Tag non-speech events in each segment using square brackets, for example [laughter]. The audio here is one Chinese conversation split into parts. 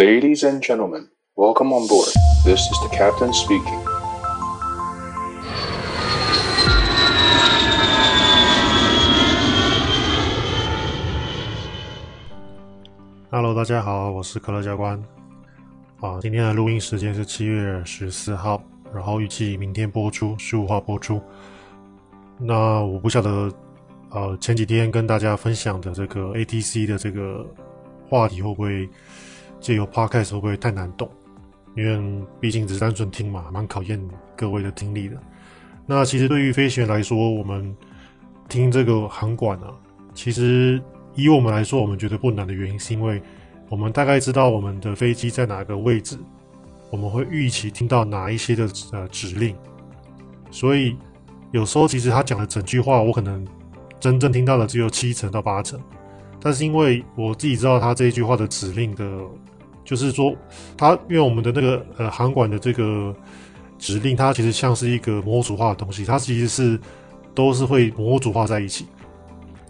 Ladies and gentlemen, welcome on board. This is the captain speaking. Hello，大家好，我是可乐教官。啊，今天的录音时间是七月十四号，然后预计明天播出，十五号播出。那我不晓得，呃，前几天跟大家分享的这个 ATC 的这个话题会不会？借由 Podcast 会不会太难懂？因为毕竟只是单纯听嘛，蛮考验各位的听力的。那其实对于飞行员来说，我们听这个航管啊，其实以我们来说，我们觉得不难的原因，是因为我们大概知道我们的飞机在哪个位置，我们会预期听到哪一些的呃指令。所以有时候其实他讲的整句话，我可能真正听到的只有七成到八成，但是因为我自己知道他这一句话的指令的。就是说，它因为我们的那个呃航管的这个指令，它其实像是一个模组化的东西，它其实是都是会模组化在一起。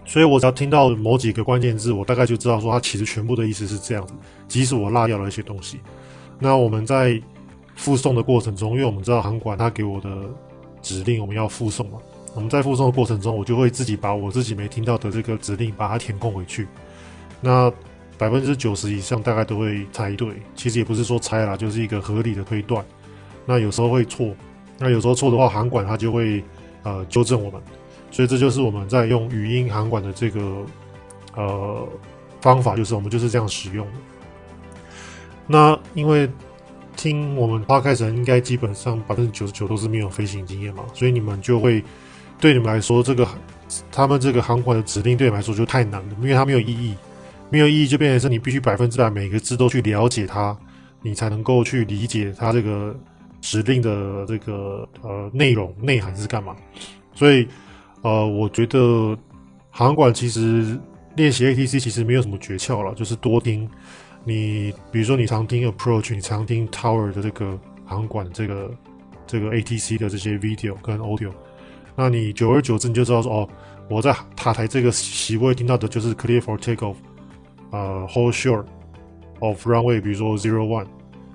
所以我只要听到某几个关键字，我大概就知道说它其实全部的意思是这样子。即使我落掉了一些东西，那我们在复诵的过程中，因为我们知道航管它给我的指令，我们要复诵嘛。我们在复诵的过程中，我就会自己把我自己没听到的这个指令把它填空回去。那百分之九十以上大概都会猜对，其实也不是说猜啦，就是一个合理的推断。那有时候会错，那有时候错的话，航管它就会呃纠正我们。所以这就是我们在用语音航管的这个呃方法，就是我们就是这样使用的。那因为听我们 Podcast 应该基本上百分之九十九都是没有飞行经验嘛，所以你们就会对你们来说，这个他们这个航管的指令对你们来说就太难了，因为它没有意义。没有意义，就变成是你必须百分之百每个字都去了解它，你才能够去理解它这个指令的这个呃内容内涵是干嘛。所以呃，我觉得航管其实练习 ATC 其实没有什么诀窍了，就是多听。你比如说你常听 Approach，你常听 Tower 的这个航管这个这个 ATC 的这些 video 跟 audio，那你久而久之你就知道说哦，我在塔台这个席位听到的就是 Clear for Takeoff。呃，hold short of runway，比如说 zero one，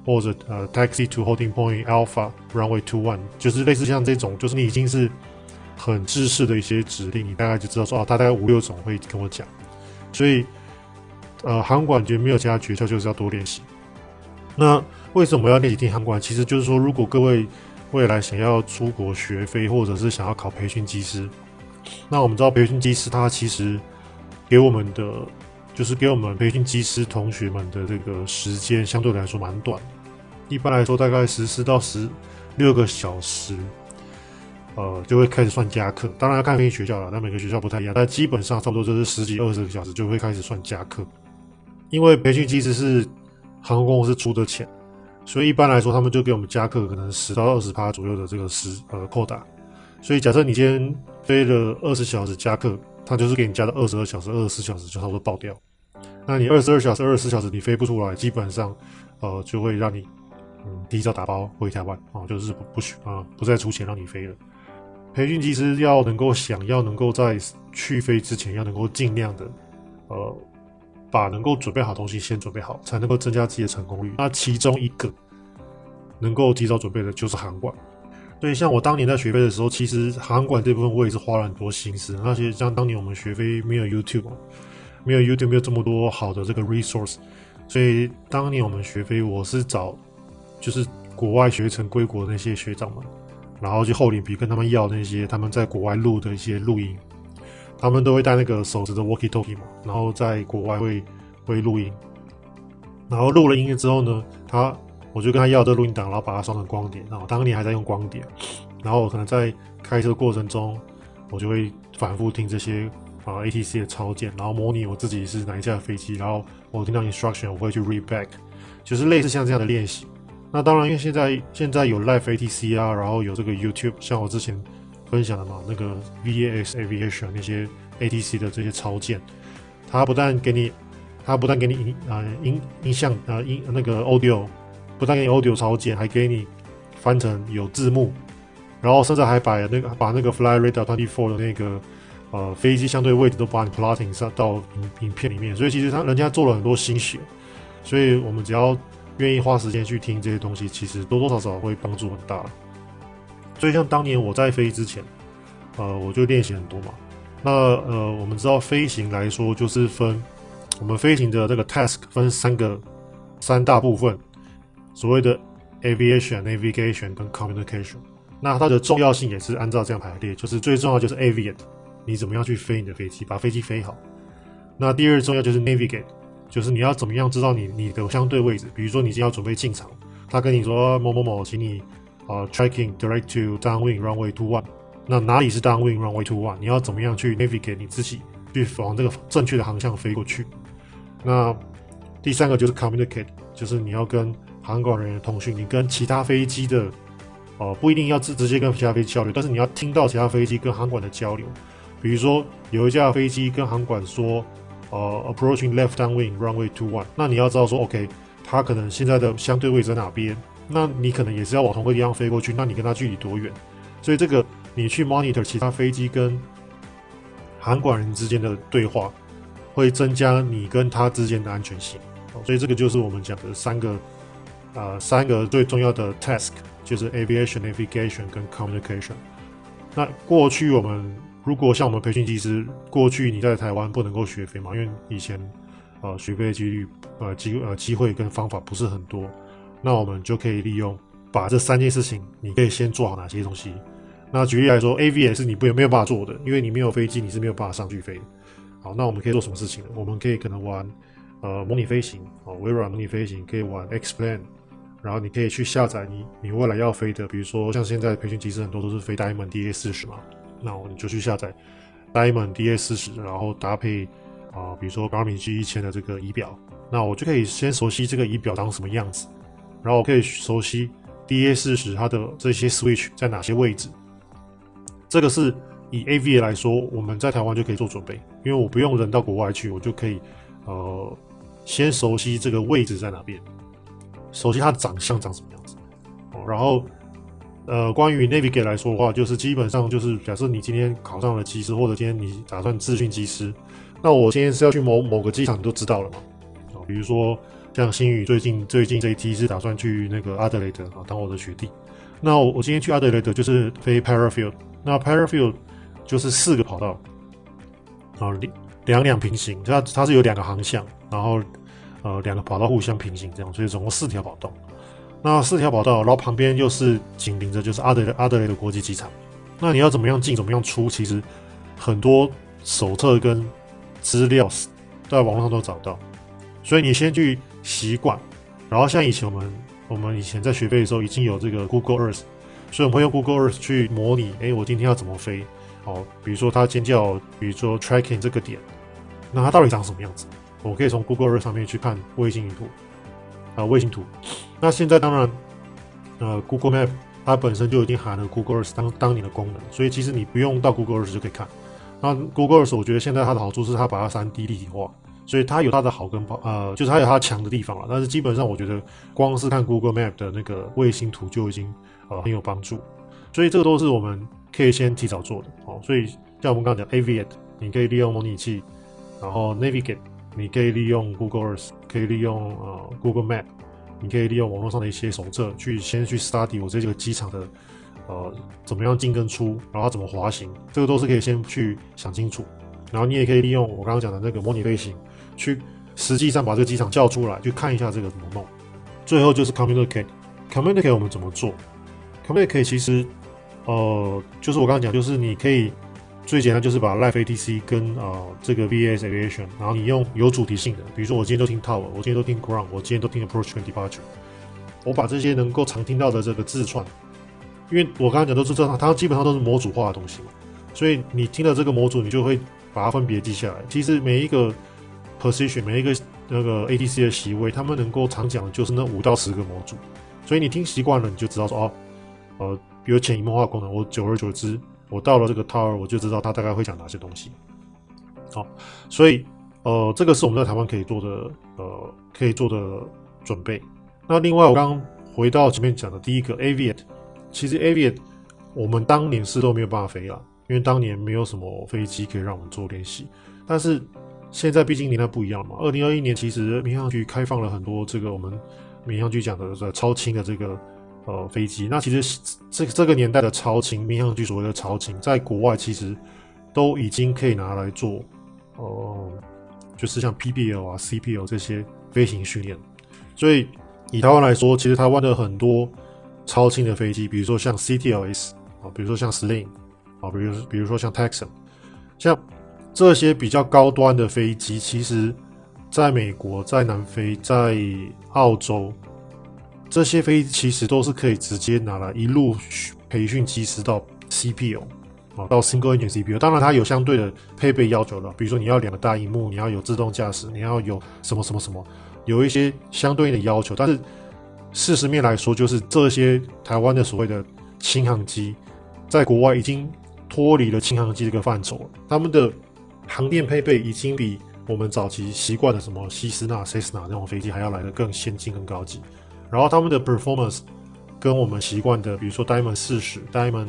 或者呃，taxi to holding point alpha runway two one，就是类似像这种，就是你已经是很制式的一些指令，你大概就知道说，哦，大概五六种会跟我讲。所以，呃，航管觉得没有其他诀窍，就是要多练习。那为什么要练习听航管？其实就是说，如果各位未来想要出国学飞，或者是想要考培训机师，那我们知道培训机师他其实给我们的。就是给我们培训机师同学们的这个时间相对来说蛮短，一般来说大概十四到十六个小时，呃，就会开始算加课。当然要看飞行学校了，那每个学校不太一样，但基本上差不多就是十几二十个小时就会开始算加课。因为培训机师是航空公司出的钱，所以一般来说他们就给我们加课，可能十到二十趴左右的这个时呃扣打。所以假设你今天飞了二十小时加课。他就是给你加到二十二小时、二十四小时就差不多爆掉。那你二十二小时、二十四小时你飞不出来，基本上，呃，就会让你嗯提早打包回台湾啊，就是不不许啊不再出钱让你飞了。培训机师要能够想要能够在去飞之前要能够尽量的呃把能够准备好东西先准备好，才能够增加自己的成功率。那其中一个能够提早准备的就是航管。所以，像我当年在学飞的时候，其实航管这部分我也是花了很多心思。那些像当年我们学飞没有 YouTube，没有 YouTube，没有这么多好的这个 resource，所以当年我们学飞，我是找就是国外学成归国那些学长们，然后就厚脸皮跟他们要那些他们在国外录的一些录音，他们都会带那个手持的 walkie-talkie 嘛，然后在国外会会录音，然后录了音乐之后呢，他。我就跟他要这录音档，然后把它装成光碟。然后当年还在用光碟，然后我可能在开车过程中，我就会反复听这些啊 ATC 的操键，然后模拟我自己是哪一架飞机，然后我听到 instruction，我会去 read back，就是类似像这样的练习。那当然，因为现在现在有 live ATC 啊，然后有这个 YouTube，像我之前分享的嘛，那个 VAS Aviation 那些 ATC 的这些操键，它不但给你，它不但给你音啊音音像啊音那个 audio。不但给你 audio 超简，还给你翻成有字幕，然后甚至还把那个把那个 fly Radar 24的那个呃飞机相对位置都把你 plotting 上到影影片里面，所以其实他人家做了很多心血。所以我们只要愿意花时间去听这些东西，其实多多少少会帮助很大。所以像当年我在飞之前，呃，我就练习很多嘛。那呃，我们知道飞行来说，就是分我们飞行的这个 task 分三个三大部分，所谓的 aviation、navigation 跟 communication。那它的重要性也是按照这样排列，就是最重要就是 aviate，你怎么样去飞你的飞机，把飞机飞好。那第二重要就是 navigate，就是你要怎么样知道你你的相对位置，比如说你今天要准备进场，他跟你说某某某，请你啊、呃、tracking direct to downwind runway two one。那哪里是 downwind runway two one？你要怎么样去 navigate 你自己去往这个正确的航向飞过去？那第三个就是 communicate，就是你要跟航管人员通讯，你跟其他飞机的哦、呃，不一定要直直接跟其他飞机交流，但是你要听到其他飞机跟航管的交流。比如说有一架飞机跟航管说，呃，approaching left downwind runway two one，那你要知道说，OK，它可能现在的相对位置在哪边？那你可能也是要往同个地方飞过去，那你跟它距离多远？所以这个。你去 monitor 其他飞机跟航管人之间的对话，会增加你跟他之间的安全性。所以这个就是我们讲的三个，呃，三个最重要的 task，就是 aviation、navigation 跟 communication。那过去我们如果像我们培训机师，过去你在台湾不能够学飞嘛，因为以前呃学飞的几率呃机呃机会跟方法不是很多，那我们就可以利用把这三件事情，你可以先做好哪些东西。那举例来说，AV 也是你不也没有办法做的，因为你没有飞机，你是没有办法上去飞。好，那我们可以做什么事情呢？我们可以可能玩呃模拟飞行，哦，微软模拟飞行可以玩 X Plan，然后你可以去下载你你未来要飞的，比如说像现在培训机师很多都是飞 Diamond DA 四十嘛，那我们就去下载 Diamond DA 四十，然后搭配啊、比如说 Garmin G 一千的这个仪表，那我就可以先熟悉这个仪表长什么样子，然后我可以熟悉 DA 四十它的这些 switch 在哪些位置。这个是以 AVA 来说，我们在台湾就可以做准备，因为我不用人到国外去，我就可以呃先熟悉这个位置在哪边，熟悉他的长相长什么样子。哦，然后呃关于 Navigate 来说的话，就是基本上就是假设你今天考上了机师，或者今天你打算自训机师，那我今天是要去某某个机场，你都知道了嘛？啊，比如说像星宇最近最近这一期是打算去那个阿德雷德啊当我的学弟，那我我今天去阿德雷德就是飞 Parafield。那 Parafield 就是四个跑道，啊，两两两平行，它它是有两个航向，然后呃两个跑道互相平行这样，所以总共四条跑道。那四条跑道，然后旁边又是紧邻着就是阿德阿德雷的国际机场。那你要怎么样进，怎么样出？其实很多手册跟资料在网络上都找到，所以你先去习惯。然后像以前我们我们以前在学飞的时候，已经有这个 Google Earth。所以我们会用 Google Earth 去模拟，哎，我今天要怎么飞？哦，比如说它尖叫，比如说 tracking 这个点，那它到底长什么样子？我可以从 Google Earth 上面去看卫星图，啊，卫星图。那现在当然，呃，Google Map 它本身就已经含了 Google Earth 当当年的功能，所以其实你不用到 Google Earth 就可以看。那 Google Earth 我觉得现在它的好处是它把它 3D 立体化，所以它有它的好跟不，呃，就是它有它强的地方了。但是基本上我觉得光是看 Google Map 的那个卫星图就已经。呃，很有帮助，所以这个都是我们可以先提早做的哦。所以像我们刚刚讲，Aviate，你可以利用模拟器，然后 Navigate，你可以利用 Google Earth，可以利用呃 Google Map，你可以利用网络上的一些手册去先去 study 我这个机场的呃怎么样进跟出，然后怎么滑行，这个都是可以先去想清楚。然后你也可以利用我刚刚讲的那个模拟飞行，去实际上把这个机场叫出来，去看一下这个怎么弄。最后就是 Communicate，Communicate 我们怎么做？Communicate 其实，呃，就是我刚刚讲，就是你可以最简单就是把 Live ATC 跟呃这个 VAS Aviation，然后你用有主题性的，比如说我今天都听 Tower，我今天都听 Ground，我今天都听 Approach 跟 Departure，我把这些能够常听到的这个字串，因为我刚刚讲都是这，它基本上都是模组化的东西嘛，所以你听了这个模组，你就会把它分别记下来。其实每一个 Position，每一个那个 ATC 的席位，他们能够常讲的就是那五到十个模组，所以你听习惯了，你就知道说哦。呃，比如潜移默化功能，我久而久之，我到了这个 tower，我就知道他大概会讲哪些东西。好，所以呃，这个是我们在台湾可以做的，呃，可以做的准备。那另外，我刚回到前面讲的第一个 aviate，其实 aviate 我们当年是都没有办法飞了，因为当年没有什么飞机可以让我们做练习。但是现在毕竟年代不一样嘛。二零二一年其实民航局开放了很多这个我们民航局讲的这超轻的这个呃飞机。那其实这这个年代的超轻，民航局所谓的超轻，在国外其实都已经可以拿来做哦、就是像 PBL 啊、CPL 这些飞行训练。所以以台湾来说，其实台湾的很多超轻的飞机，比如说像 CTLS 啊，比如说像 Sling 啊，比如比如说像 Texan，像。这些比较高端的飞机，其实在美国、在南非、在澳洲，这些飞机其实都是可以直接拿来一路培训机师到 CPU 啊，到 Single Engine CPU。当然，它有相对的配备要求了，比如说你要两个大荧幕，你要有自动驾驶，你要有什么什么什么，有一些相对应的要求。但是事实面来说，就是这些台湾的所谓的轻航机，在国外已经脱离了轻航机这个范畴了，他们的。航电配备已经比我们早期习惯的什么西斯纳、塞斯纳那种飞机还要来的更先进、更高级。然后他们的 performance 跟我们习惯的，比如说 Diamond 四十、Diamond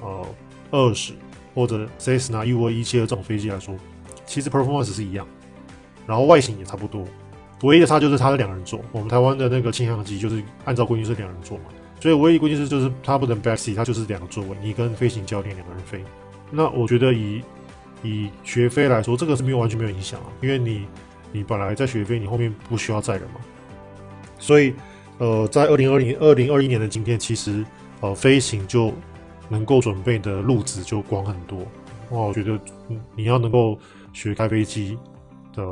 呃二十或者 Cessna UA 一七的这种飞机来说，其实 performance 是一样，然后外形也差不多。唯一的差就是它是两人座，我们台湾的那个轻航机就是按照规定是两人座嘛，所以唯一规定是就是它不能 backseat，它就是两个座位，你跟飞行教练两个人飞。那我觉得以以学飞来说，这个是没有完全没有影响啊，因为你你本来在学飞，你后面不需要载人嘛，所以呃，在二零二零二零二一年的今天，其实呃飞行就能够准备的路子就广很多。那我觉得你要能够学开飞机的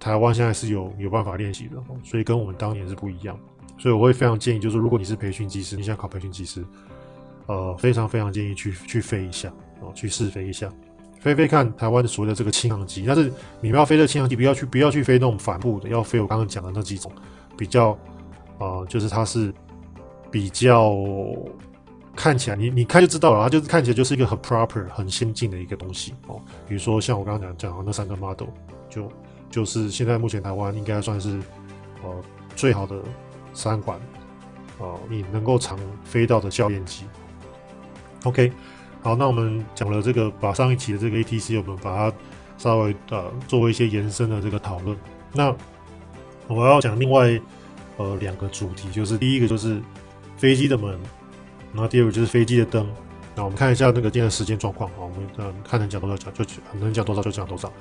台湾现在是有有办法练习的，所以跟我们当年是不一样。所以我会非常建议，就是如果你是培训机师，你想考培训机师，呃，非常非常建议去去飞一下哦，去试飞一下。飞飞看台湾所谓的这个轻航机，但是你们要飞这轻航机，不要去不要去飞那种帆布的，要飞我刚刚讲的那几种比较，呃，就是它是比较看起来你你看就知道了，它就是看起来就是一个很 proper 很先进的一个东西哦。比如说像我刚刚讲讲的那三个 model，就就是现在目前台湾应该算是呃最好的三款，呃，你能够常飞到的教练机。OK。好，那我们讲了这个，把上一期的这个 ATC，我们把它稍微呃作为一些延伸的这个讨论。那我要讲另外呃两个主题，就是第一个就是飞机的门，然后第二个就是飞机的灯。那我们看一下那个今天的时间状况啊，我们嗯看能讲多少讲就能讲多少就讲多少。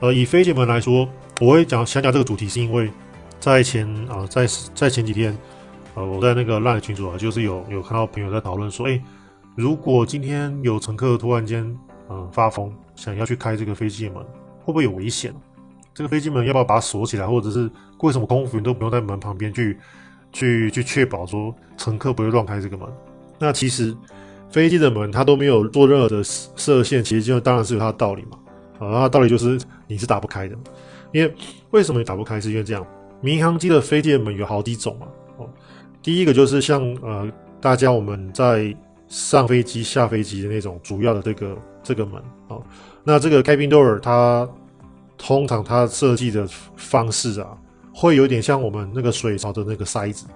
呃，以飞机门来说，我会讲想讲这个主题，是因为在前啊、在在前几天呃我在那个 LINE 群组啊，就是有有看到朋友在讨论说，哎。如果今天有乘客突然间嗯发疯，想要去开这个飞机门，会不会有危险？这个飞机门要不要把它锁起来，或者是为什么空服员都不用在门旁边去去去确保说乘客不会乱开这个门？那其实飞机的门它都没有做任何的设限，其实就当然是有它的道理嘛。啊，它的道理就是你是打不开的，因为为什么你打不开？是因为这样，民航机的飞机的门有好几种嘛。哦，第一个就是像呃大家我们在上飞机、下飞机的那种主要的这个这个门哦，那这个 cabin door 它通常它设计的方式啊，会有点像我们那个水槽的那个塞子。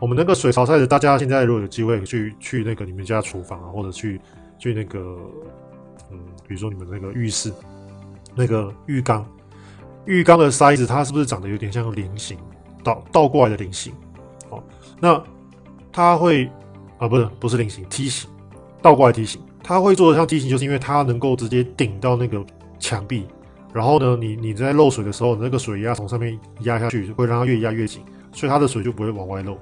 我们那个水槽塞子，大家现在如果有机会去去那个你们家厨房啊，或者去去那个嗯，比如说你们那个浴室那个浴缸，浴缸的塞子，它是不是长得有点像菱形倒倒过来的菱形？哦，那它会。啊，不是，不是菱形，梯形，倒过来梯形。它会做的像梯形，就是因为它能够直接顶到那个墙壁，然后呢，你你在漏水的时候，那个水压从上面压下去，会让它越压越紧，所以它的水就不会往外漏。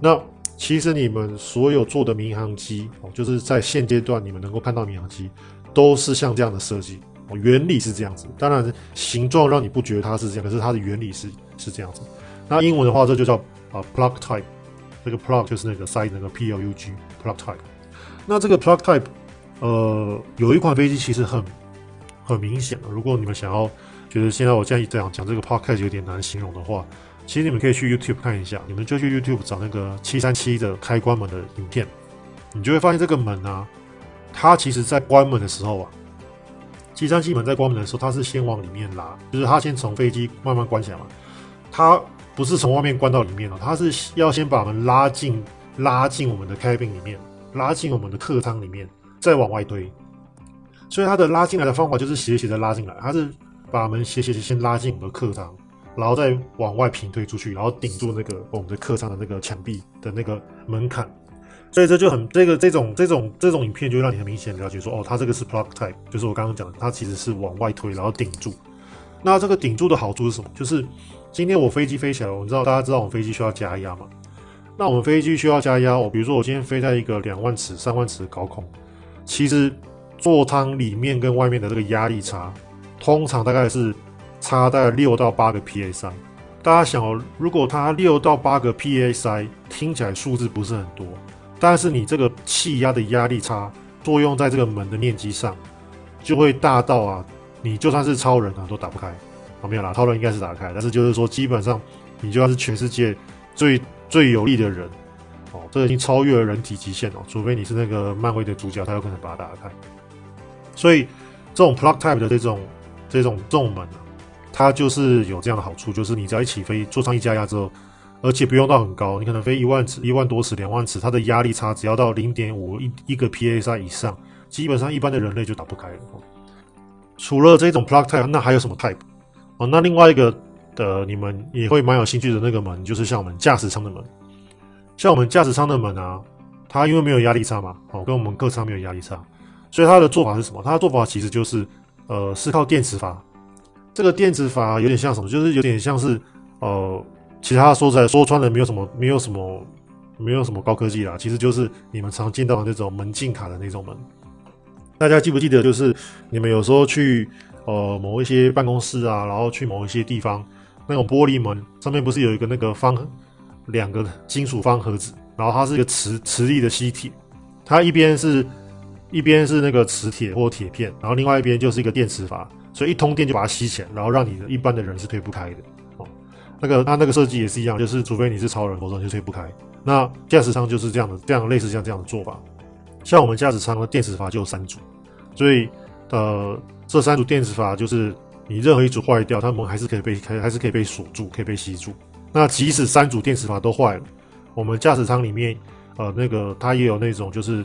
那其实你们所有做的民航机，哦，就是在现阶段你们能够看到民航机，都是像这样的设计，哦，原理是这样子。当然，形状让你不觉得它是这样，可是它的原理是是这样子。那英文的话，这就叫啊 plug type。这个 plug 就是那个塞那个 plug plug type。那这个 plug type，呃，有一款飞机其实很很明显的。如果你们想要觉得现在我这样这样讲这个 podcast 有点难形容的话，其实你们可以去 YouTube 看一下。你们就去 YouTube 找那个七三七的开关门的影片，你就会发现这个门啊，它其实在关门的时候啊，七三七门在关门的时候，它是先往里面拉，就是它先从飞机慢慢关起来嘛，它。不是从外面关到里面了，它是要先把门拉进，拉进我们的 cabin 里面，拉进我们的客舱里面，再往外推。所以它的拉进来的方法就是斜斜的拉进来，它是把门斜斜斜先拉进我们的客舱，然后再往外平推出去，然后顶住那个我们的客舱的那个墙壁的那个门槛。所以这就很这个这种这种这种影片就让你很明显了解说，哦，它这个是 plug type，就是我刚刚讲的，它其实是往外推，然后顶住。那这个顶住的好处是什么？就是今天我飞机飞起来，我们知道大家知道我们飞机需要加压嘛？那我们飞机需要加压，我比如说我今天飞在一个两万尺、三万尺的高空，其实座舱里面跟外面的这个压力差，通常大概是差在六到八个 psi。大家想哦，如果它六到八个 psi，听起来数字不是很多。但是你这个气压的压力差作用在这个门的面积上，就会大到啊，你就算是超人啊都打不开。哦，没有啦，超人应该是打开，但是就是说基本上你就算是全世界最最有力的人，哦，这已经超越了人体极限哦，除非你是那个漫威的主角，他有可能把它打开。所以这种 plug type 的这种这种这种门啊，它就是有这样的好处，就是你只要一起飞，座舱一加压之后。而且不用到很高，你可能飞一万尺、一万多尺、两万尺，它的压力差只要到零点五一一个 psi 以上，基本上一般的人类就打不开了。除了这种 plug type，那还有什么 type？哦，那另外一个的你们也会蛮有兴趣的那个门，就是像我们驾驶舱的门。像我们驾驶舱的门啊，它因为没有压力差嘛，哦，跟我们客舱没有压力差，所以它的做法是什么？它的做法其实就是呃，是靠电磁阀。这个电磁阀有点像什么？就是有点像是呃。其他说出来说穿了，没有什么，没有什么，没有什么高科技啦。其实就是你们常见到的那种门禁卡的那种门。大家记不记得？就是你们有时候去呃某一些办公室啊，然后去某一些地方，那种玻璃门上面不是有一个那个方两个金属方盒子，然后它是一个磁磁力的吸铁，它一边是一边是那个磁铁或铁片，然后另外一边就是一个电磁阀，所以一通电就把它吸起来，然后让你的一般的人是推不开的哦。那个它那个设计也是一样，就是除非你是超人，否则就推不开。那驾驶舱就是这样的，这样类似像这样的做法。像我们驾驶舱的电磁阀就有三组，所以呃，这三组电磁阀就是你任何一组坏掉，它门还是可以被开，还是可以被锁住，可以被吸住。那即使三组电磁阀都坏了，我们驾驶舱里面呃那个它也有那种就是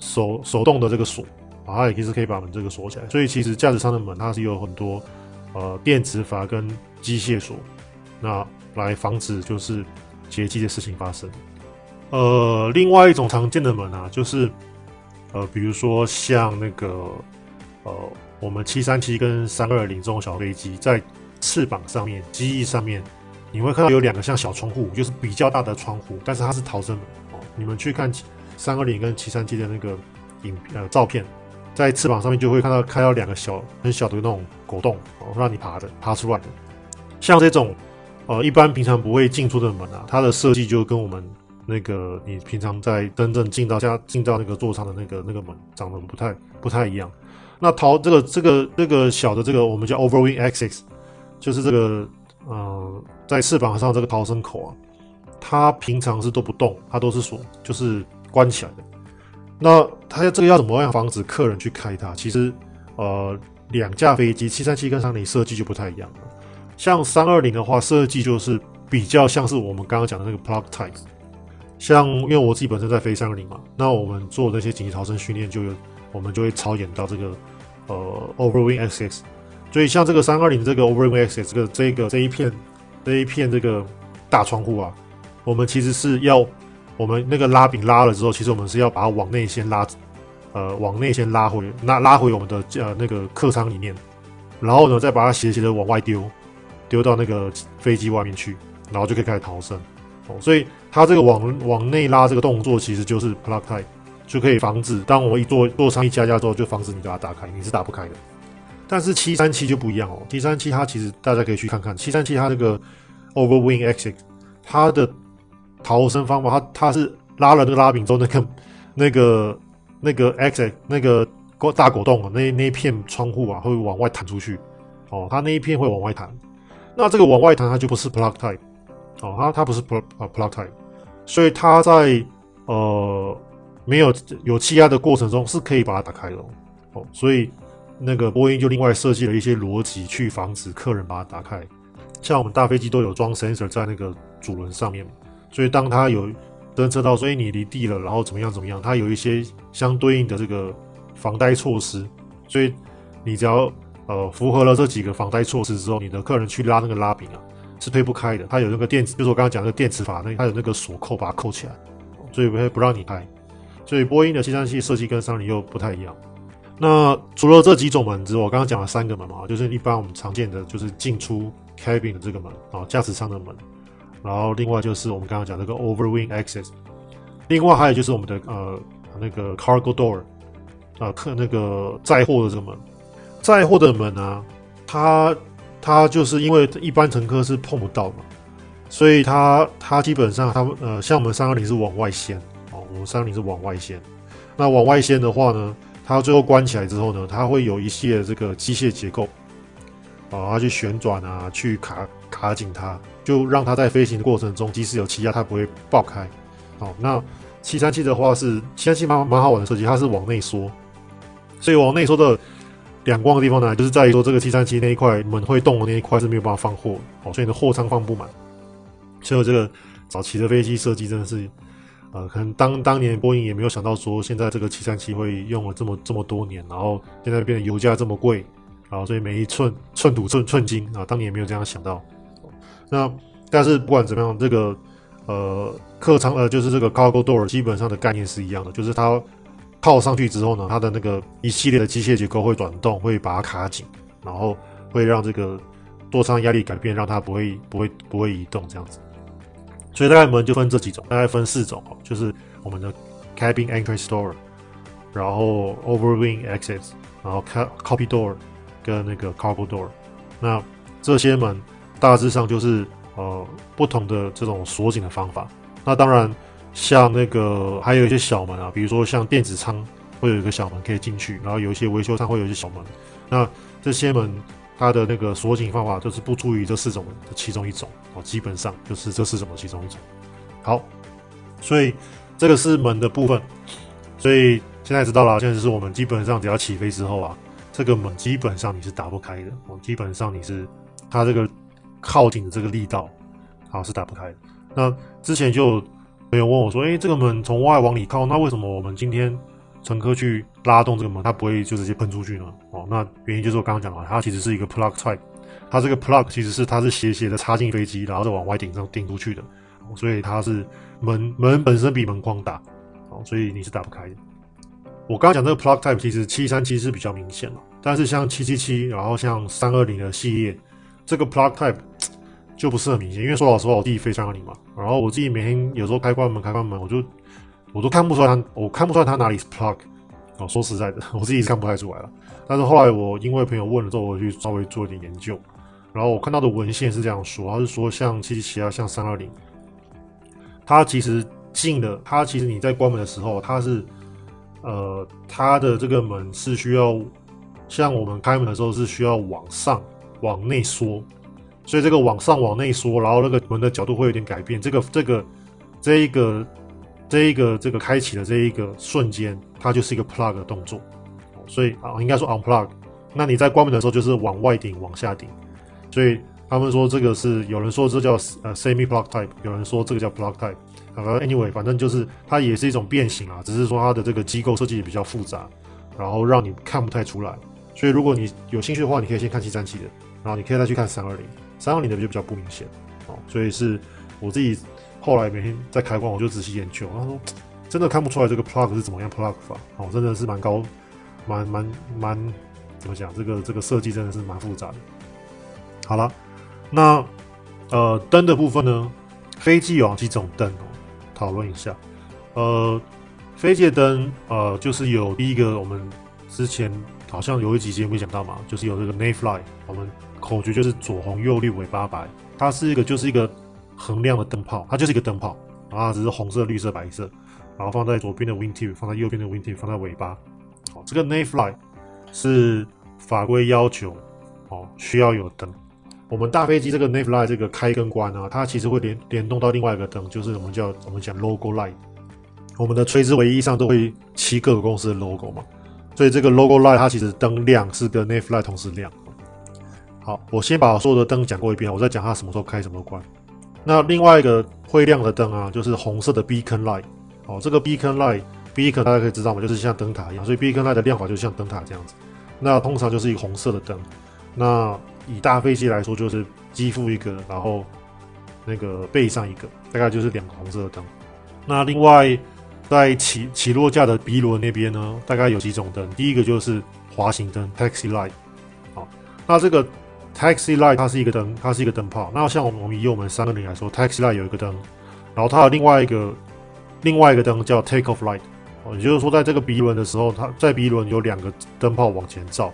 手手动的这个锁，啊，它也是可以把门这个锁起来。所以其实驾驶舱的门它是有很多呃电磁阀跟机械锁。那来防止就是劫机的事情发生。呃，另外一种常见的门啊，就是呃，比如说像那个呃，我们七三七跟三二零这种小飞机，在翅膀上面、机翼上面，你会看到有两个像小窗户，就是比较大的窗户，但是它是逃生门哦。你们去看三二零跟七三七的那个影呃照片，在翅膀上面就会看到开到两个小很小的那种果洞哦，让你爬的爬出来的，像这种。呃，一般平常不会进出的门啊，它的设计就跟我们那个你平常在真正进到家进到那个座舱的那个那个门长得不太不太一样。那逃这个这个这个小的这个我们叫 overwing exit，就是这个呃在翅膀上这个逃生口啊，它平常是都不动，它都是锁，就是关起来的。那它这个要怎么样防止客人去开它？其实呃两架飞机七三七跟三零设计就不太一样了。像三二零的话，设计就是比较像是我们刚刚讲的那个 plug type。像因为我自己本身在飞三二零嘛，那我们做那些紧急逃生训练，就有我们就会操演到这个呃 overwing access。所以像这个三二零这个 overwing access 这个这个这一片这一片这个大窗户啊，我们其实是要我们那个拉柄拉了之后，其实我们是要把它往内先拉，呃，往内先拉回拉拉回我们的呃那个客舱里面，然后呢再把它斜斜的往外丢。丢到那个飞机外面去，然后就可以开始逃生哦。所以它这个往往内拉这个动作，其实就是 plug type，就可以防止当我一座座舱一加压之后，就防止你把它打开，你是打不开的。但是七三七就不一样哦，七三七它其实大家可以去看看，七三七它这个 overwing exit，它的逃生方法，它它是拉了那个拉柄之后，那个那个那个 exit 那个大果冻啊，那那一片窗户啊会往外弹出去。哦，它那一片会往外弹。那这个往外弹，它就不是 plug type，哦，它它不是 plug 呃 plug type，所以它在呃没有有气压的过程中是可以把它打开的，哦，所以那个波音就另外设计了一些逻辑去防止客人把它打开，像我们大飞机都有装 sensor 在那个主轮上面，所以当它有侦测到所以你离地了，然后怎么样怎么样，它有一些相对应的这个防呆措施，所以你只要。呃符合了这几个防呆措施之后，你的客人去拉那个拉柄啊，是推不开的。它有那个电子，就是我刚刚讲的电磁阀，那它有那个锁扣把它扣起来，所以不会不让你开。所以波音的737设计跟三二零又不太一样。那除了这几种门之外，我刚刚讲了三个门嘛，就是一般我们常见的就是进出 cabin 的这个门啊，驾驶舱的门。然后另外就是我们刚刚讲那个 overwing access，另外还有就是我们的呃那个 cargo door，啊客那个载货的这个门，载货的门啊，它它就是因为一般乘客是碰不到嘛，所以它它基本上它呃像我们三二零是往外掀哦，我们三二零是往外掀，那往外掀的话呢？它最后关起来之后呢，它会有一些这个机械结构，啊，它去旋转啊，去卡卡紧它，就让它在飞行的过程中，即使有气压，它不会爆开。好，那七三七的话是七三七蛮蛮好玩的设计，它是往内缩，所以往内缩的两光的地方呢，就是在于说这个七三七那一块门会动的那一块是没有办法放货，哦，所以你的货舱放不满。所以这个早期的飞机设计真的是。呃，可能当当年波音也没有想到说，现在这个七三七会用了这么这么多年，然后现在变得油价这么贵，然后所以每一寸寸土寸寸金啊，当年也没有这样想到。那但是不管怎么样，这个呃客舱呃就是这个 cargo door 基本上的概念是一样的，就是它靠上去之后呢，它的那个一系列的机械结构会转动，会把它卡紧，然后会让这个座舱压力改变，让它不会不会不会移动这样子。所以大概门就分这几种，大概分四种哦，就是我们的 cabin entrance door，然后 overwing access，然后 copy door 跟那个 cargo door。那这些门大致上就是呃不同的这种锁紧的方法。那当然像那个还有一些小门啊，比如说像电子舱会有一个小门可以进去，然后有一些维修仓会有一些小门。那这些门。它的那个锁紧方法就是不足于这四种的其中一种哦，基本上就是这四种的其中一种。好，所以这个是门的部分，所以现在知道了，现在是我们基本上只要起飞之后啊，这个门基本上你是打不开的哦，基本上你是它这个靠紧的这个力道啊是打不开的。那之前就有朋友问我说，诶，这个门从外往里靠，那为什么我们今天？乘客去拉动这个门，它不会就直接喷出去呢？哦，那原因就是我刚刚讲了，它其实是一个 plug type，它这个 plug 其实是它是斜斜的插进飞机，然后再往外顶上顶出去的，所以它是门门本身比门框大，哦，所以你是打不开的。我刚刚讲这个 plug type 其实七三七是比较明显的，但是像七七七，然后像三二零的系列，这个 plug type 就不是很明显，因为说老实话，我自己飞三二零嘛，然后我自己每天有时候开关门开关门，我就。我都看不出来它，我看不出来它哪里是 plug。哦，说实在的，[laughs] 我自己是看不太出来了。但是后来我因为朋友问了之后，我去稍微做一点研究，然后我看到的文献是这样说，他是说像七七七啊，像三二零，它其实进了，它其实你在关门的时候，它是呃，它的这个门是需要像我们开门的时候是需要往上往内缩，所以这个往上往内缩，然后那个门的角度会有点改变，这个这个这一个。这一个这个开启的这一个瞬间，它就是一个 plug 的动作，所以啊，应该说 unplug。那你在关门的时候就是往外顶、往下顶，所以他们说这个是有人说这叫呃 semi plug type，有人说这个叫 plug type。反正，anyway，反正就是它也是一种变形啊，只是说它的这个机构设计也比较复杂，然后让你看不太出来。所以如果你有兴趣的话，你可以先看七三七的，然后你可以再去看三二零，三二零的就比较不明显。哦，所以是我自己。后来每天在开关，我就仔细研究。他说：“ [tsk] 真的看不出来这个 plug 是怎么样 plug 法哦，真的是蛮高，蛮蛮蛮怎么讲？这个这个设计真的是蛮复杂的。”好了，那呃灯的部分呢？飞机有几种灯哦？讨论一下。呃，飞机的灯呃就是有第一个，我们之前好像有一集节目讲到嘛，就是有这个 nave light，我们口诀就是左红右绿尾巴白，它是一个就是一个。恒亮的灯泡，它就是一个灯泡，然后只是红色、绿色、白色，然后放在左边的 wingtip，放在右边的 wingtip，放在尾巴。好，这个 nave light 是法规要求，哦，需要有灯。我们大飞机这个 nave light 这个开跟关啊，它其实会连联动到另外一个灯，就是我们叫我们讲 logo light。我们的垂直尾翼上都会漆各个公司的 logo 嘛，所以这个 logo light 它其实灯亮是跟 nav light 同时亮。好，我先把所有的灯讲过一遍，我再讲它什么时候开，什么时候关。那另外一个会亮的灯啊，就是红色的 beacon light。哦，这个 beacon light，beacon 大家可以知道嘛，就是像灯塔一样，所以 beacon light 的亮法就像灯塔这样子。那通常就是一个红色的灯。那以大飞机来说，就是机腹一个，然后那个背上一个，大概就是两个红色的灯。那另外在起起落架的鼻轮那边呢，大概有几种灯。第一个就是滑行灯 （taxi light）。好，那这个 taxi light 它是一个灯，它是一个灯泡。那像我们以我们三个人来说，taxi light 有一个灯，然后它的另外一个另外一个灯叫 take off light。哦，也就是说，在这个鼻轮的时候，它在鼻轮有两个灯泡往前照，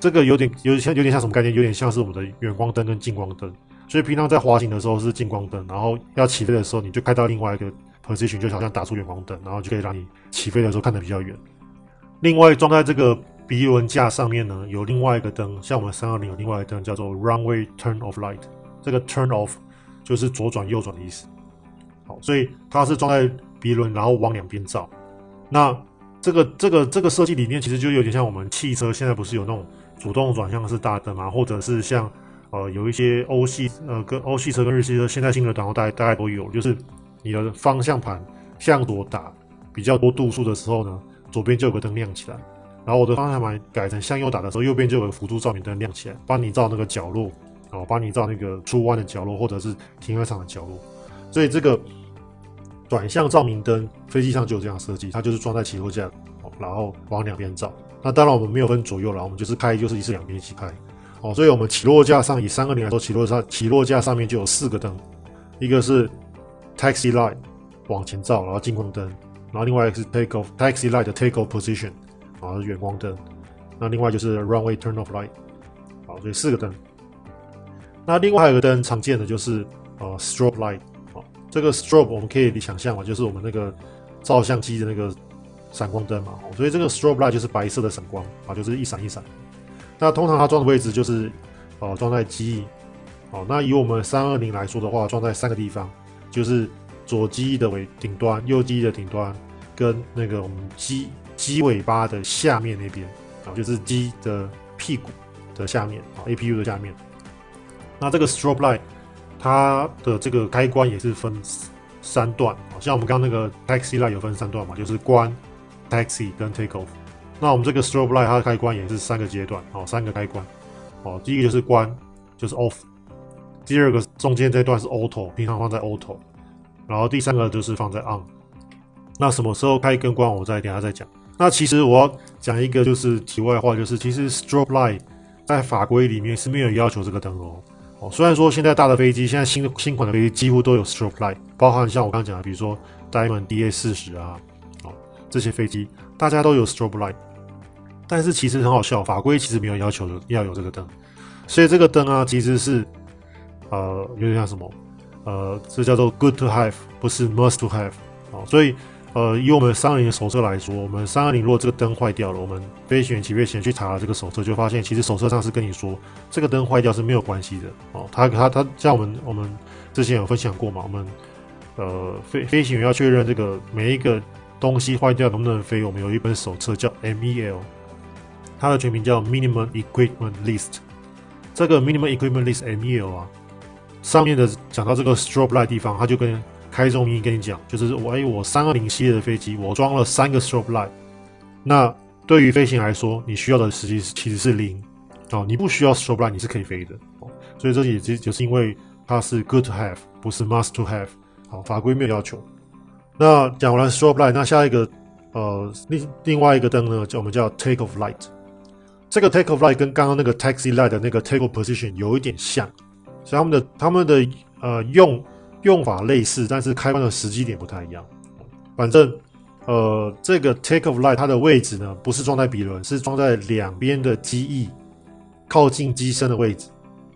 这个有点有点像有点像什么概念？有点像是我们的远光灯跟近光灯。所以平常在滑行的时候是近光灯，然后要起飞的时候，你就开到另外一个 position，就好像打出远光灯，然后就可以让你起飞的时候看得比较远。另外装在这个鼻轮架上面呢，有另外一个灯，像我们三二零有另外一个灯叫做 runway turn off light，这个 turn off 就是左转右转的意思。好，所以它是装在鼻轮，然后往两边照。那这个这个这个设计理念其实就有点像我们汽车现在不是有那种主动转向式大灯嘛，或者是像呃有一些欧系呃跟欧系车跟日系车现在新的短后大大概都有，就是你的方向盘向左打比较多度数的时候呢，左边就有个灯亮起来，然后我的方向盘改成向右打的时候，右边就有个辅助照明灯亮起来，帮你照那个角落，哦，帮你照那个出弯的角落或者是停车场的角落，所以这个。转向照明灯，飞机上就有这样设计，它就是装在起落架，然后往两边照。那当然我们没有分左右了，我们就是开，就是一次两边一起开。哦，所以我们起落架上以三个零来说，起落上起落架上面就有四个灯，一个是 taxi light 往前照，然后近光灯，然后另外一个是 take off taxi light 的 take off position，然后是远光灯。那另外就是 runway turn off light，好，所以四个灯。那另外还有一个灯常见的就是呃 strobe light。这个 strobe 我们可以想象嘛，就是我们那个照相机的那个闪光灯嘛，所以这个 strobe light 就是白色的闪光啊，就是一闪一闪。那通常它装的位置就是呃装在机翼，哦，那以我们三二零来说的话，装在三个地方，就是左机翼的尾顶端、右机翼的顶端，跟那个我们机机尾巴的下面那边啊，就是机的屁股的下面啊，APU 的下面。那这个 strobe light。它的这个开关也是分三段，像我们刚刚那个 taxi light 有分三段嘛，就是关、taxi 跟 take off。那我们这个 strobe light 它的开关也是三个阶段，哦，三个开关，哦，第一个就是关，就是 off。第二个中间这段是 auto，平常放在 auto。然后第三个就是放在 on。那什么时候开跟关，我再等下再讲。那其实我要讲一个就是题外话，就是其实 strobe light 在法规里面是没有要求这个灯哦。哦，虽然说现在大的飞机，现在新新款的飞机几乎都有 strobe light，包含像我刚讲的，比如说 Diamond DA 四十啊，哦，这些飞机大家都有 strobe light，但是其实很好笑，法规其实没有要求要有这个灯，所以这个灯啊，其实是呃有点像什么，呃，这叫做 good to have，不是 must to have，哦，所以。呃，以我们三二零的手册来说，我们三二零如果这个灯坏掉了，我们飞行员起飞前去查了这个手册，就发现其实手册上是跟你说这个灯坏掉是没有关系的哦。他他他像我们我们之前有分享过嘛，我们呃飞飞行员要确认这个每一个东西坏掉能不能飞，我们有一本手册叫 MEL，它的全名叫 Minimum Equipment List。这个 Minimum Equipment List MEL 啊，上面的讲到这个 strobe light 地方，它就跟开中音跟你讲，就是我哎，我三二零系列的飞机，我装了三个 strobe light。那对于飞行来说，你需要的实际其实是零哦，你不需要 strobe light，你是可以飞的哦。所以这也其实就是因为它是 good to have，不是 must to have。好，法规没有要求。那讲完了 strobe light，那下一个呃另另外一个灯呢，叫我们叫 take off light。这个 take off light 跟刚刚那个 taxi light 的那个 take of position 有一点像，所以他们的他们的呃用。用法类似，但是开关的时机点不太一样。反正，呃，这个 take of light 它的位置呢，不是装在鼻轮，是装在两边的机翼靠近机身的位置。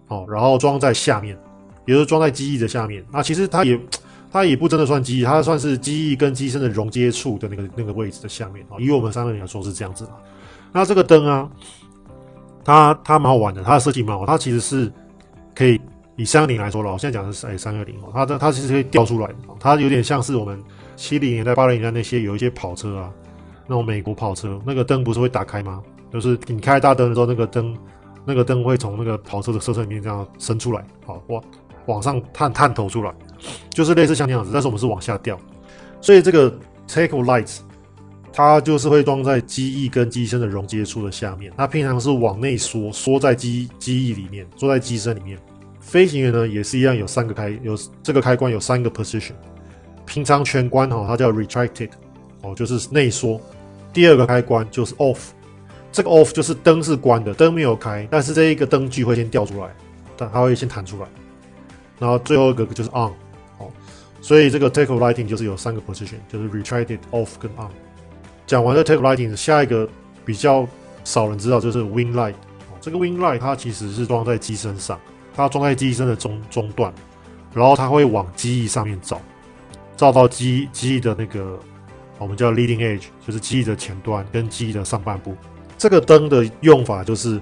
哦，然后装在下面，也就是装在机翼的下面。那其实它也，[tsk] 它也不真的算机翼，它算是机翼跟机身的融接处的那个那个位置的下面。哦以我们三个人来说是这样子的。那这个灯啊，它它蛮好玩的，它的设计蛮好，它其实是可以。以三二零来说了，我现在讲的是哎三二零哦，它的它其实可以调出来，它有点像是我们七零年代八零年代那些有一些跑车啊，那种美国跑车，那个灯不是会打开吗？就是你开大灯的时候，那个灯那个灯会从那个跑车的车身里面这样伸出来，好往往上探探头出来，就是类似像那样子，但是我们是往下掉，所以这个 take lights，它就是会装在机翼跟机身的熔接处的下面。它平常是往内缩，缩在机机翼里面，缩在机身里面。飞行员呢也是一样，有三个开，有这个开关有三个 position。平常全关哈，它叫 retracted，哦，就是内缩。第二个开关就是 off，这个 off 就是灯是关的，灯没有开，但是这一个灯具会先掉出来，但它会先弹出来。然后最后一个就是 on，哦，所以这个 take off lighting 就是有三个 position，就是 retracted、off 跟 on。讲完了 take off lighting，下一个比较少人知道就是 wing light，哦，这个 wing light 它其实是装在机身上，它装在机身的中中段，然后它会往机翼上面照。照到机机翼的那个，我们叫 leading edge，就是机翼的前端跟机翼的上半部。这个灯的用法就是，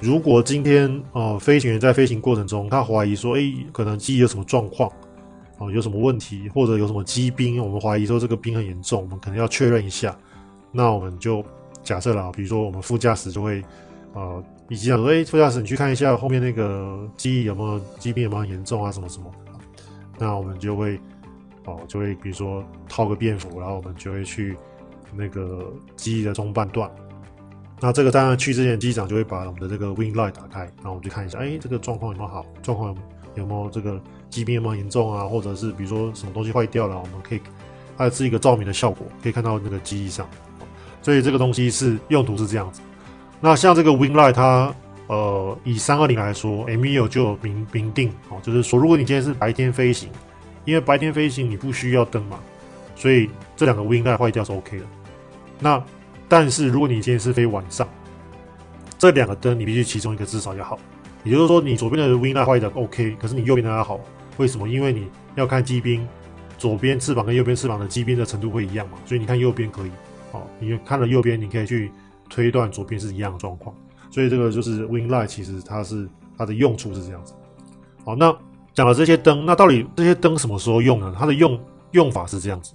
如果今天、呃，飞行员在飞行过程中，他怀疑说，哎，可能机翼有什么状况，哦、有什么问题，或者有什么积冰，我们怀疑说这个冰很严重，我们可能要确认一下。那我们就假设了，比如说我们副驾驶就会，呃，以及说，哎，副驾驶你去看一下后面那个机翼有没有机冰有没有严重啊，什么什么。那我们就会。哦，就会比如说套个便服，然后我们就会去那个机翼的中半段。那这个当然去之前，机长就会把我们的这个 wing light 打开，然后我们去看一下，哎，这个状况有没有好？状况有没有这个机冰有没有严重啊？或者是比如说什么东西坏掉了，我们可以它是一个照明的效果，可以看到那个机翼上。所以这个东西是用途是这样子。那像这个 wing light，它呃以三二零来说，MEO 就明明定哦，就是说如果你今天是白天飞行。因为白天飞行你不需要灯嘛，所以这两个 wing light 坏掉是 OK 的。那但是如果你今天是飞晚上，这两个灯你必须其中一个至少要好。也就是说，你左边的 wing light 坏掉 OK，可是你右边的要好。为什么？因为你要看机兵，左边翅膀跟右边翅膀的机兵的程度会一样嘛，所以你看右边可以。哦，你看了右边，你可以去推断左边是一样的状况。所以这个就是 wing light，其实它是它的用处是这样子。好，那。讲了这些灯，那到底这些灯什么时候用呢？它的用用法是这样子，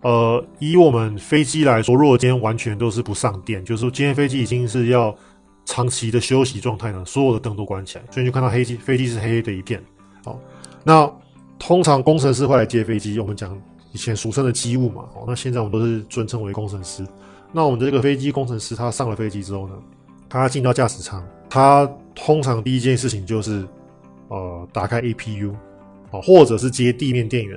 呃，以我们飞机来说，如果今天完全都是不上电，就是说今天飞机已经是要长期的休息状态呢，所有的灯都关起来，所以你就看到黑机飞机是黑黑的一片。好，那通常工程师会来接飞机，我们讲以前俗称的机务嘛，哦，那现在我们都是尊称为工程师。那我们的这个飞机工程师他上了飞机之后呢，他进到驾驶舱，他通常第一件事情就是。呃，打开 APU，哦，或者是接地面电源，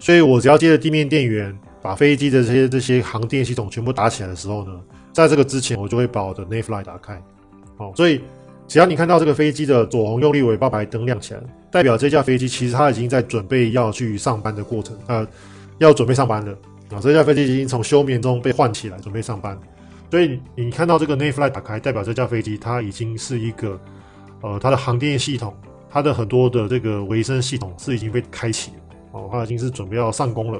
所以我只要接着地面电源，把飞机的这些这些航电系统全部打起来的时候呢，在这个之前，我就会把我的 n a v f l y 打开，哦，所以只要你看到这个飞机的左红右绿尾巴白灯亮起来，代表这架飞机其实它已经在准备要去上班的过程，呃，要准备上班了，啊，这架飞机已经从休眠中被唤起来，准备上班，所以你看到这个 nav light 打开，代表这架飞机它已经是一个，呃，它的航电系统。它的很多的这个维生系统是已经被开启了哦，它已经是准备要上工了。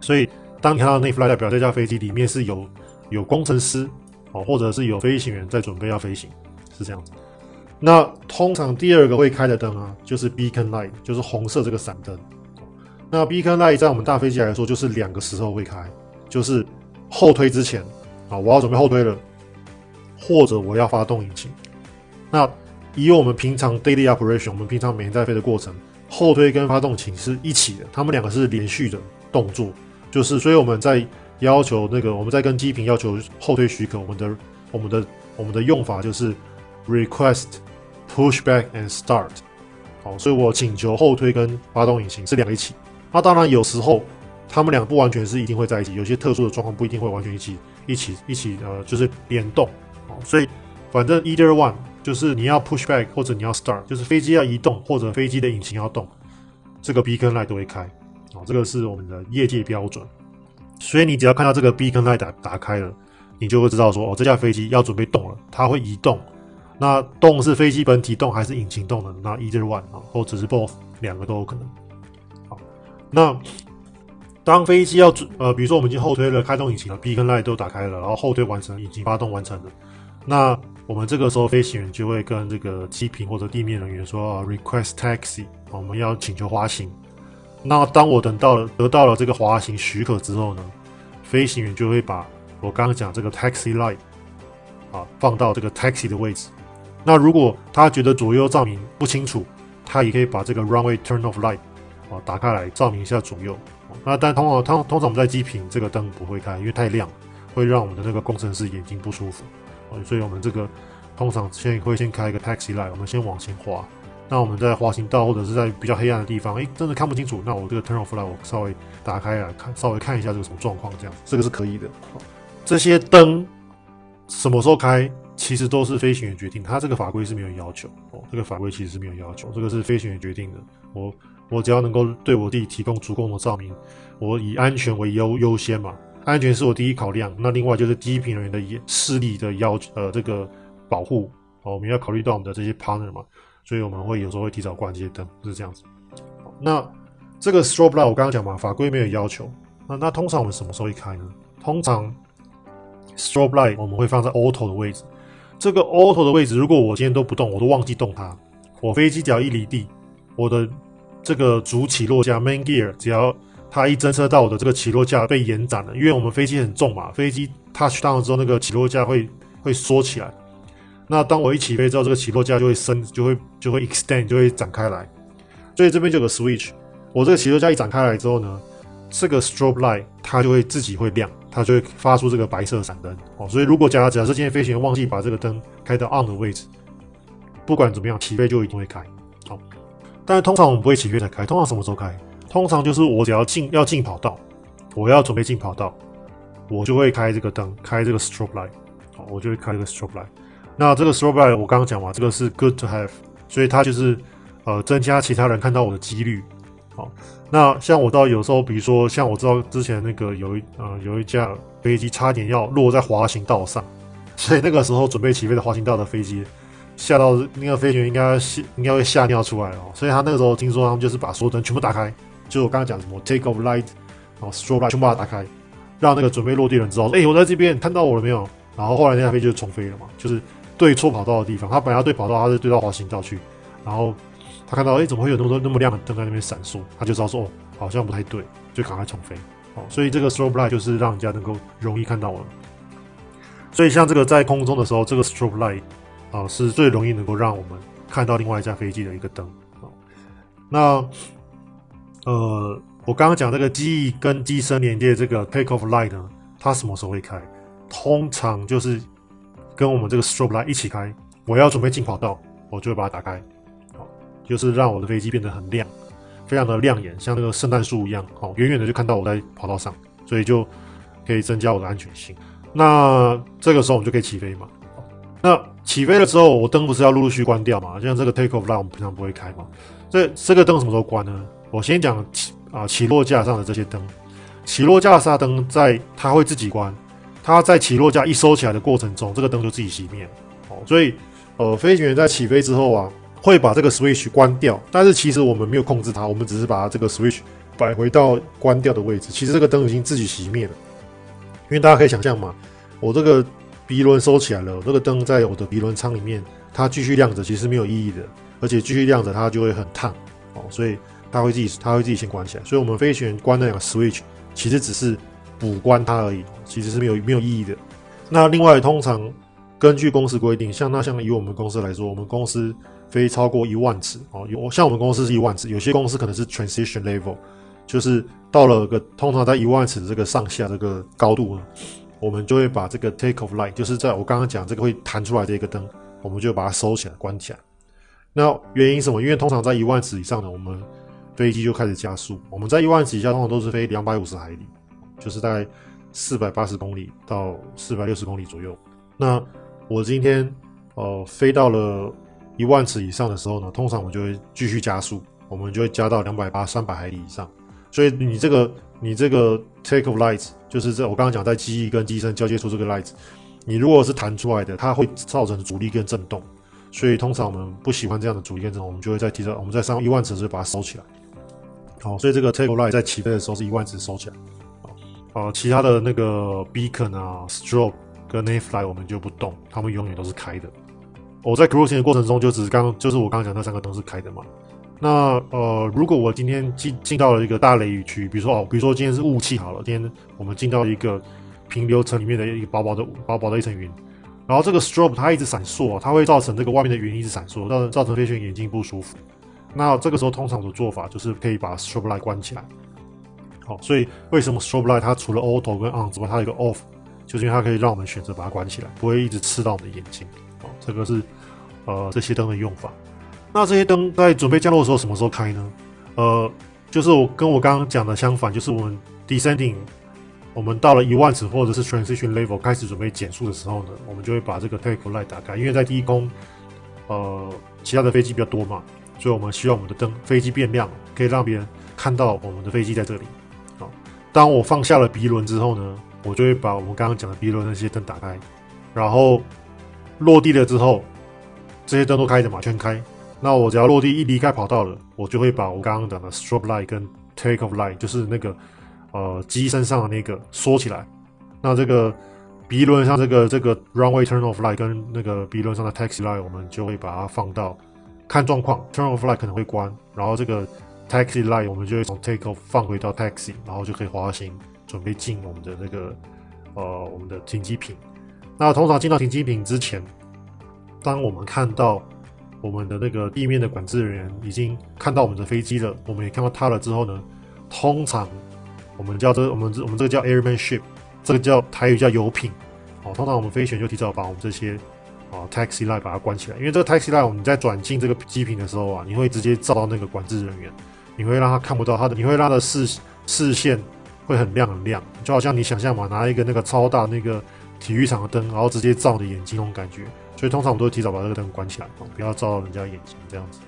所以，当你看到 nav light 代表这架飞机里面是有有工程师哦，或者是有飞行员在准备要飞行，是这样子。那通常第二个会开的灯啊，就是 beacon light，就是红色这个闪灯。那 beacon light 在我们大飞机来说，就是两个时候会开，就是后推之前啊，我要准备后推了，或者我要发动引擎。那以我们平常 daily operation，我们平常每天在飞的过程，后推跟发动擎是一起的，他们两个是连续的动作，就是所以我们在要求那个我们在跟机坪要求后推许可，我们的我们的我们的用法就是 request pushback and start，好，所以我请求后推跟发动引擎是两个一起。那当然有时候他们两个不完全是一定会在一起，有些特殊的状况不一定会完全一起一起一起呃就是联动，好，所以反正 either one。就是你要 push back 或者你要 start，就是飞机要移动或者飞机的引擎要动，这个 beacon light 都会开，啊，这个是我们的业界标准。所以你只要看到这个 beacon light 打打开了，你就会知道说，哦，这架飞机要准备动了，它会移动。那动是飞机本体动还是引擎动的？那 either one 啊，或者是 both，两个都有可能。那当飞机要准呃，比如说我们已经后推了，开动引擎了，B 跟 light 都打开了，然后后推完成，引擎发动完成了，那。我们这个时候，飞行员就会跟这个机坪或者地面人员说：“request taxi，我们要请求滑行。”那当我等到了得到了这个滑行许可之后呢，飞行员就会把我刚刚讲这个 taxi light 啊放到这个 taxi 的位置。那如果他觉得左右照明不清楚，他也可以把这个 runway turn off light 啊打开来照明一下左右。那但通常通通常我们在机坪这个灯不会开，因为太亮，会让我们的那个工程师眼睛不舒服。所以我们这个通常先会先开一个 taxi light，我们先往前滑。那我们在滑行道或者是在比较黑暗的地方，哎，真的看不清楚，那我这个 turn off light 我稍微打开来看，稍微看一下这个什么状况，这样这个是可以的。这些灯什么时候开，其实都是飞行员决定，他这个法规是没有要求哦。这个法规其实是没有要求，这个是飞行员决定的。我我只要能够对我自己提供足够的照明，我以安全为优优先嘛，安全是我第一考量。那另外就是低频人员的视力的要求，呃，这个保护哦，我们要考虑到我们的这些 partner 嘛。所以我们会有时候会提早关这些灯，是这样子。那这个 strobe light 我刚刚讲嘛，法规没有要求。那那通常我们什么时候会开呢？通常 strobe light 我们会放在 auto 的位置。这个 auto 的位置，如果我今天都不动，我都忘记动它，我飞机只要一离地，我的这个主起落架 main gear 只要它一侦测到我的这个起落架被延展了，因为我们飞机很重嘛，飞机 touch down 之后，那个起落架会会缩起来。那当我一起飞之后，这个起落架就会伸，就会就会 extend，就会展开来。所以这边就有个 switch，我这个起落架一展开来之后呢，这个 strobe light 它就会自己会亮，它就会发出这个白色闪灯。哦，所以如果假假设今天飞行员忘记把这个灯开到 on 的位置，不管怎么样，起飞就一定会开。但是通常我们不会起飞才开，通常什么时候开？通常就是我只要进要进跑道，我要准备进跑道，我就会开这个灯，开这个 strobe light。好，我就会开这个 strobe light。那这个 strobe light 我刚刚讲完，这个是 good to have，所以它就是呃增加其他人看到我的几率。好，那像我到有时候，比如说像我知道之前那个有一呃有一架飞机差点要落在滑行道上，所以那个时候准备起飞的滑行道的飞机吓到那个飞行员应该吓应该会吓尿出来哦。所以他那个时候听说他们就是把所有灯全部打开，就我刚刚讲什么 take off light，然后 strobe light 全部把它打开，让那个准备落地的人知道，哎、我在这边看到我了没有？然后后来那架飞机就重飞了嘛，就是。对错跑道的地方，他本来要对跑道，他是对到滑行道去，然后他看到，哎，怎么会有那么多那么亮的灯在那边闪烁？他就知道说，哦，好像不太对，就赶快重飞。哦，所以这个 strobe light 就是让人家能够容易看到我。所以像这个在空中的时候，这个 strobe light 啊、是最容易能够让我们看到另外一架飞机的一个灯。哦，那呃，我刚刚讲这个机翼跟机身连接这个 take off light 呢，它什么时候会开？通常就是。跟我们这个 strobe light 一起开，我要准备进跑道，我就会把它打开，好，就是让我的飞机变得很亮，非常的亮眼，像那个圣诞树一样，好，远远的就看到我在跑道上，所以就可以增加我的安全性。那这个时候我们就可以起飞嘛。那起飞了之后，我灯不是要陆陆续续关掉嘛？就像这个 take off light 我们平常不会开嘛。这这个灯什么时候关呢？我先讲起啊起落架上的这些灯，起落架刹灯在它会自己关。它在起落架一收起来的过程中，这个灯就自己熄灭了。哦，所以，呃，飞行员在起飞之后啊，会把这个 switch 关掉。但是其实我们没有控制它，我们只是把这个 switch 摆回到关掉的位置。其实这个灯已经自己熄灭了。因为大家可以想象嘛，我这个鼻轮收起来了，这个灯在我的鼻轮舱里面，它继续亮着，其实没有意义的。而且继续亮着，它就会很烫。哦，所以它会自己，它会自己先关起来。所以我们飞行员关那两个 switch，其实只是。补关它而已，其实是没有没有意义的。那另外，通常根据公司规定，像那像以我们公司来说，我们公司飞超过一万尺哦，有像我们公司是一万尺，有些公司可能是 transition level，就是到了个通常在一万尺这个上下这个高度呢，我们就会把这个 take off light，就是在我刚刚讲这个会弹出来的一个灯，我们就把它收起来关起来。那原因什么？因为通常在一万尺以上呢，我们飞机就开始加速。我们在一万尺以下通常都是飞两百五十海里。就是大概四百八十公里到四百六十公里左右。那我今天呃飞到了一万尺以上的时候呢，通常我就会继续加速，我们就会加到两百八三百海里以上。所以你这个你这个 take off lights 就是这我刚刚讲在机翼跟机身交接处这个 lights，你如果是弹出来的，它会造成阻力跟震动。所以通常我们不喜欢这样的阻力跟震动，我们就会在提到我们在上一万尺的时把它收起来。好，所以这个 take off light 在起飞的时候是一万尺收起来。呃，其他的那个 beacon 啊，strobe 跟 nav light 我们就不动，他们永远都是开的。我在 cruising 的过程中，就只是刚就是我刚刚讲那三个灯是开的嘛。那呃，如果我今天进进到了一个大雷雨区，比如说哦，比如说今天是雾气好了，今天我们进到一个平流层里面的一个薄薄的薄薄的一层云，然后这个 strobe 它一直闪烁，它会造成这个外面的云一直闪烁，造成造成飞行员眼睛不舒服。那这个时候通常的做法就是可以把 strobe light 关起来。好，所以为什么 strobe light 它除了 auto 跟 on 之外，它有一个 off，就是因为它可以让我们选择把它关起来，不会一直刺到我们的眼睛。好，这个是呃这些灯的用法。那这些灯在准备降落的时候，什么时候开呢？呃，就是我跟我刚刚讲的相反，就是我们 descending，我们到了一万尺或者是 transition level 开始准备减速的时候呢，我们就会把这个 take light 打开，因为在低空，呃，其他的飞机比较多嘛，所以我们希望我们的灯飞机变亮，可以让别人看到我们的飞机在这里。好，当我放下了鼻轮之后呢，我就会把我们刚刚讲的鼻轮那些灯打开，然后落地了之后，这些灯都开着嘛，全开。那我只要落地一离开跑道了，我就会把我刚刚讲的 strobe light 跟 take off light，就是那个呃机身上的那个缩起来。那这个鼻轮上这个这个 runway turn off light 跟那个鼻轮上的 taxi light，我们就会把它放到看状况，turn off light 可能会关，然后这个 taxi light 我们就会从 take off 放回到 taxi，然后就可以滑行准备进我们的那个呃我们的停机坪。那通常进到停机坪之前，当我们看到我们的那个地面的管制人员已经看到我们的飞机了，我们也看到它了之后呢，通常我们叫这、我们这我们这个叫 airmanship，这个叫台语叫油品，哦，通常我们飞行员就提早把我们这些啊 taxi light 把它关起来，因为这个 taxi light 我们在转进这个机坪的时候啊，你会直接照到那个管制人员，你会让他看不到他的，你会让他的视视线会很亮很亮，就好像你想象嘛，拿一个那个超大那个体育场的灯，然后直接照你的眼睛那种感觉。所以通常我们都会提早把这个灯关起来，哦不要照到人家眼睛这样子。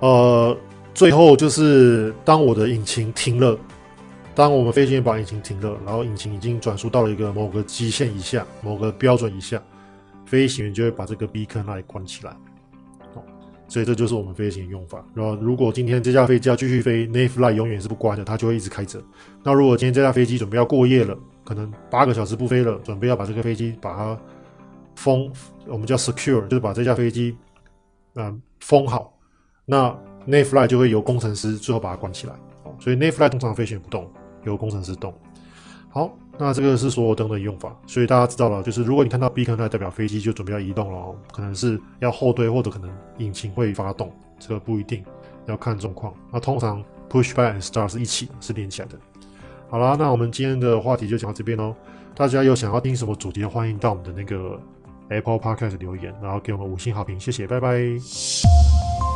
呃，最后就是当我的引擎停了，当我们飞行员把引擎停了，然后引擎已经转速到了一个某个极限以下、某个标准以下，飞行员就会把这个 beacon light 关起来。所以这就是我们飞行的用法。然后如果今天这架飞机要继续飞，nav light 永远是不关的，它就会一直开着。那如果今天这架飞机准备要过夜了，可能八个小时不飞了，准备要把这个飞机把它封，我们叫 secure，就是把这架飞机，嗯、呃，封好。那 nav light 就会由工程师最后把它关起来。哦，所以 nav light 通常飞行不动，由工程师动。好，那这个是所有灯的用法。所以大家知道了，就是如果你看到 beacon 它代表飞机就准备要移动了，可能是要后退，或者可能引擎会发动，这个不一定，要看状况。那通常 pushback and start 是一起，是连起来的。好啦，那我们今天的话题就讲到这边喽。大家有想要听什么主题，欢迎到我们的那个。Apple Podcast 留言，然后给我们五星好评，谢谢，拜拜。